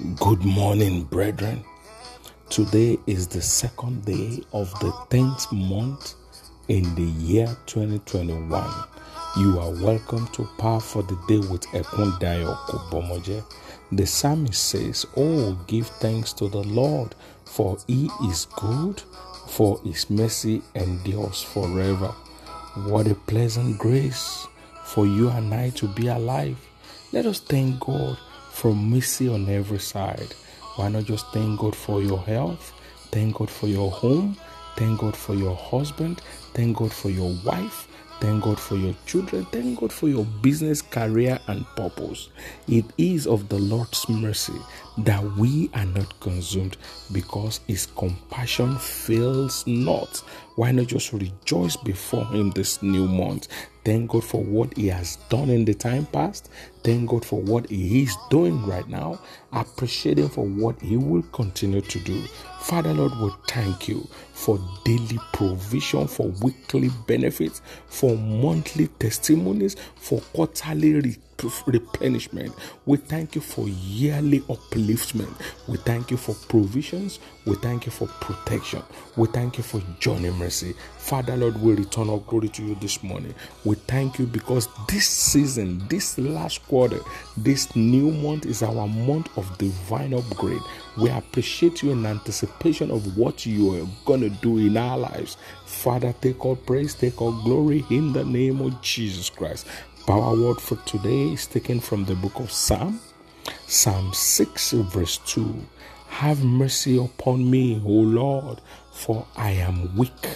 Good morning, brethren. Today is the second day of the 10th month in the year 2021. You are welcome to Power for the Day with Ekundayo Kubomoje. The psalmist says, Oh, give thanks to the Lord, for he is good, for his mercy endures forever. What a pleasant grace for you and I to be alive. Let us thank God for mercy on every side. Why not just thank God for your health? Thank God for your home. Thank God for your husband. Thank God for your wife. Thank God for your children. Thank God for your business, career, and purpose. It is of the Lord's mercy that we are not consumed because His compassion fails not. Why not just rejoice before Him this new month? Thank God for what He has done in the time past. Thank God for what He is doing right now. Appreciate Him for what He will continue to do. Father Lord, we thank you for daily provision, for weekly benefits, for monthly testimonies, for quarterly replenishment. We thank you for yearly upliftment. We thank you for provisions. We thank you for protection. We thank you for journey mercy. Father Lord, we return our glory to you this morning. We thank you because this season, this last quarter, this new month is our month of divine upgrade. We appreciate you in anticipation of what you are going to do in our lives. Father, take all praise, take all glory in the name of Jesus Christ. Our word for today is taken from the book of Psalm, Psalm 6, verse 2. Have mercy upon me, O Lord, for I am weak.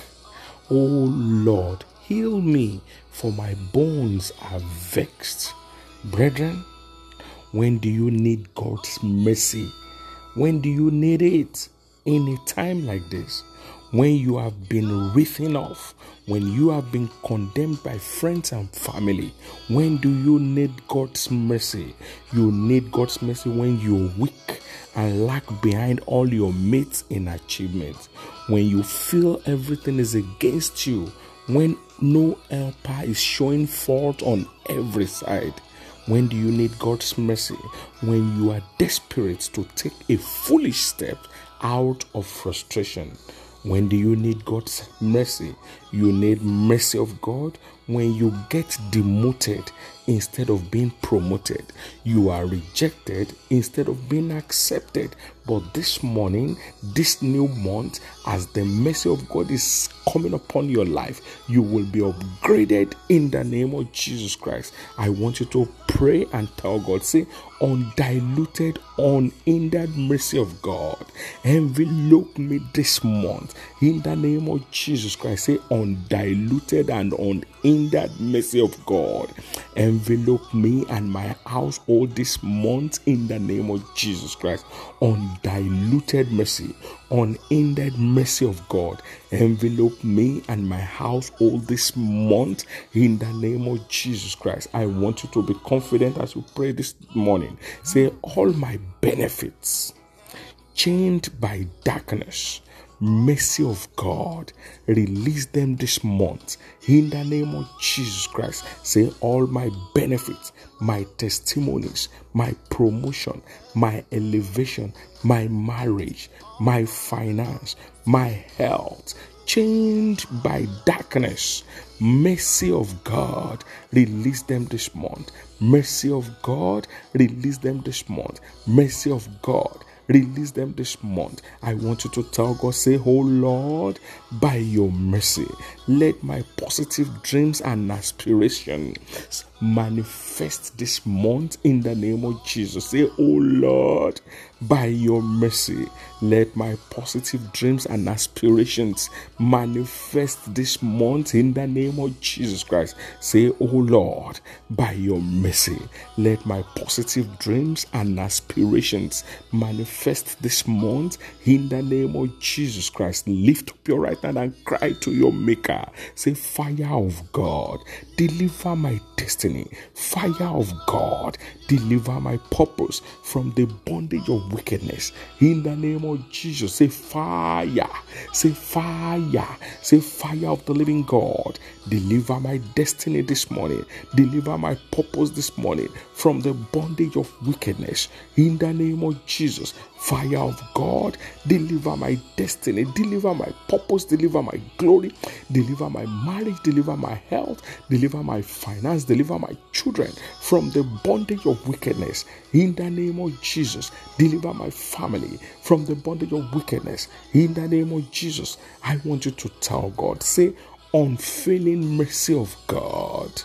O Lord, heal me, for my bones are vexed. Brethren, when do you need God's mercy? When do you need it? In a time like this, when you have been written off, when you have been condemned by friends and family, when do you need God's mercy? You need God's mercy when you're weak and lag behind all your mates in achievement. when you feel everything is against you, when no helper is showing fault on every side. When do you need God's mercy? When you are desperate to take a foolish step out of frustration. When do you need God's mercy? You need mercy of God when you get demoted instead of being promoted. You are rejected instead of being accepted. But this morning, this new month, as the mercy of God is coming upon your life, you will be upgraded in the name of Jesus Christ. I want you to pray and tell God, say, undiluted, unhindered mercy of God, envelope me this month in the name of Jesus Christ. Say, undiluted and unhindered mercy of God, envelope me and my household this month in the name of Jesus Christ. Undiluted mercy, unended mercy of God, envelope me and my household this month in the name of Jesus Christ. I want you to be confident as we pray this morning. Say, All my benefits chained by darkness mercy of God. Release them this month in the name of Jesus Christ. Say, All my benefits, my testimonies, my promotion, my elevation, my marriage, my finance, my health, chained by darkness. Mercy of God, release them this month. Mercy of God, release them this month. Mercy of God, Release them this month. I want you to tell God, say, Oh Lord, by your mercy, let my positive dreams and aspirations manifest this month in the name of Jesus. Say, Oh Lord, by your mercy, let my positive dreams and aspirations manifest this month in the name of Jesus Christ. Say, Oh Lord, by your mercy, let my positive dreams and aspirations manifest this month in the name of Jesus Christ. Lift up your right hand and cry to your Maker. Say, Fire of God, deliver my destiny. Fire of God, deliver my purpose from the bondage of wickedness. In the name of Jesus, say, Fire. Say, Fire. Say, Fire of the living God, deliver my destiny this morning. Deliver my purpose this morning from the bondage of wickedness. In the name of Jesus, fire of God, deliver my destiny, deliver my purpose, deliver my glory, deliver my marriage, deliver my health, deliver my finance, deliver my children from the bondage of wickedness. In the name of Jesus, deliver my family from the bondage of wickedness. In the name of Jesus, I want you to tell God, say, unfailing mercy of God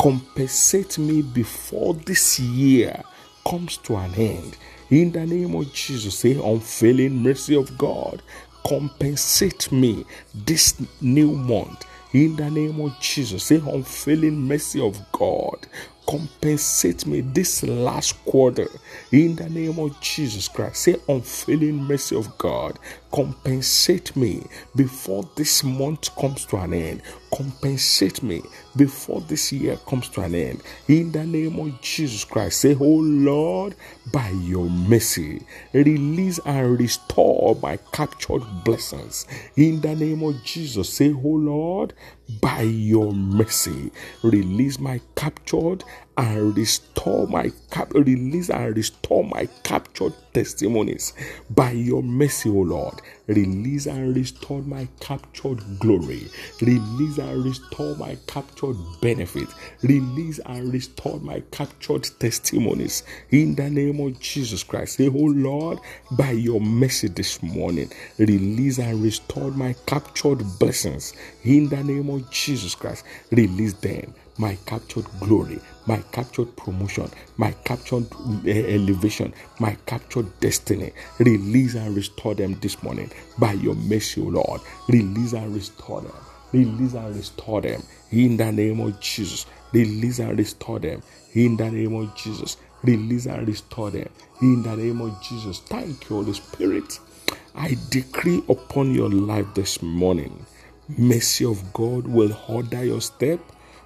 compensate me before this year comes to an end. In the name of Jesus, say, unfailing mercy of God, compensate me this new month. In the name of Jesus, say, unfailing mercy of God, compensate me this last quarter in the name of Jesus Christ. Say, unfailing mercy of God, compensate me before this month comes to an end. Compensate me before this year comes to an end. In the name of Jesus Christ, say, Oh Lord, by your mercy, release and restore my captured blessings. In the name of Jesus, say, Oh Lord, by your mercy, release my captured and restore my cap release and restore my captured testimonies by your mercy, O Lord. Release and restore my captured glory. Release and restore my captured benefit. Release and restore my captured testimonies in the name of Jesus Christ. Say, Oh Lord, by your mercy this morning, release and restore my captured blessings in the name of Jesus Christ. Release them my captured glory, my captured promotion, my captured eh, elevation, my captured destiny. Release and restore them this morning by your mercy, O Lord. Release and restore them. Release and restore them in the name of Jesus. Release and restore them in the name of Jesus. Release and restore them in the name of Jesus. Thank you, Holy Spirit. I decree upon your life this morning mercy of God will order your step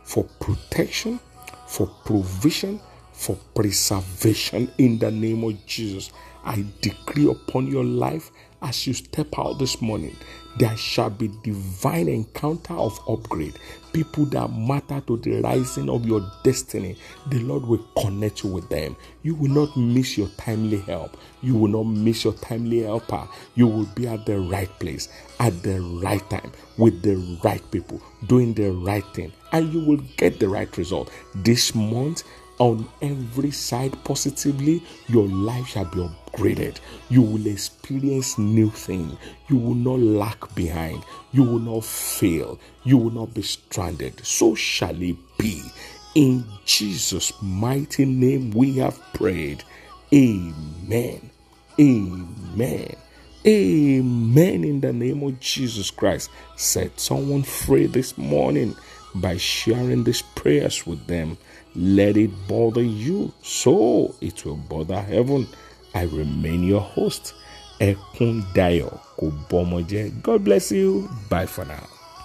for protection, for provision, for preservation in the name of Jesus. I decree upon your life as you step out this morning, there shall be divine encounter of upgrade. People that matter to the rising of your destiny, the Lord will connect you with them. You will not miss your timely help. You will not miss your timely helper. You will be at the right place at the right time with the right people, doing the right thing, and you will get the right result. This month, on every side positively, your life shall be upgraded. You will experience new things. You will not lag behind. You will not fail. You will not be stranded. So shall it be. In Jesus' mighty name, we have prayed. Amen. Amen. Amen. In the name of Jesus Christ. Set someone free this morning by sharing these prayers with them. Let it bother you so it will bother heaven. I remain your host, Ekun Dayo God bless you. Bye for now.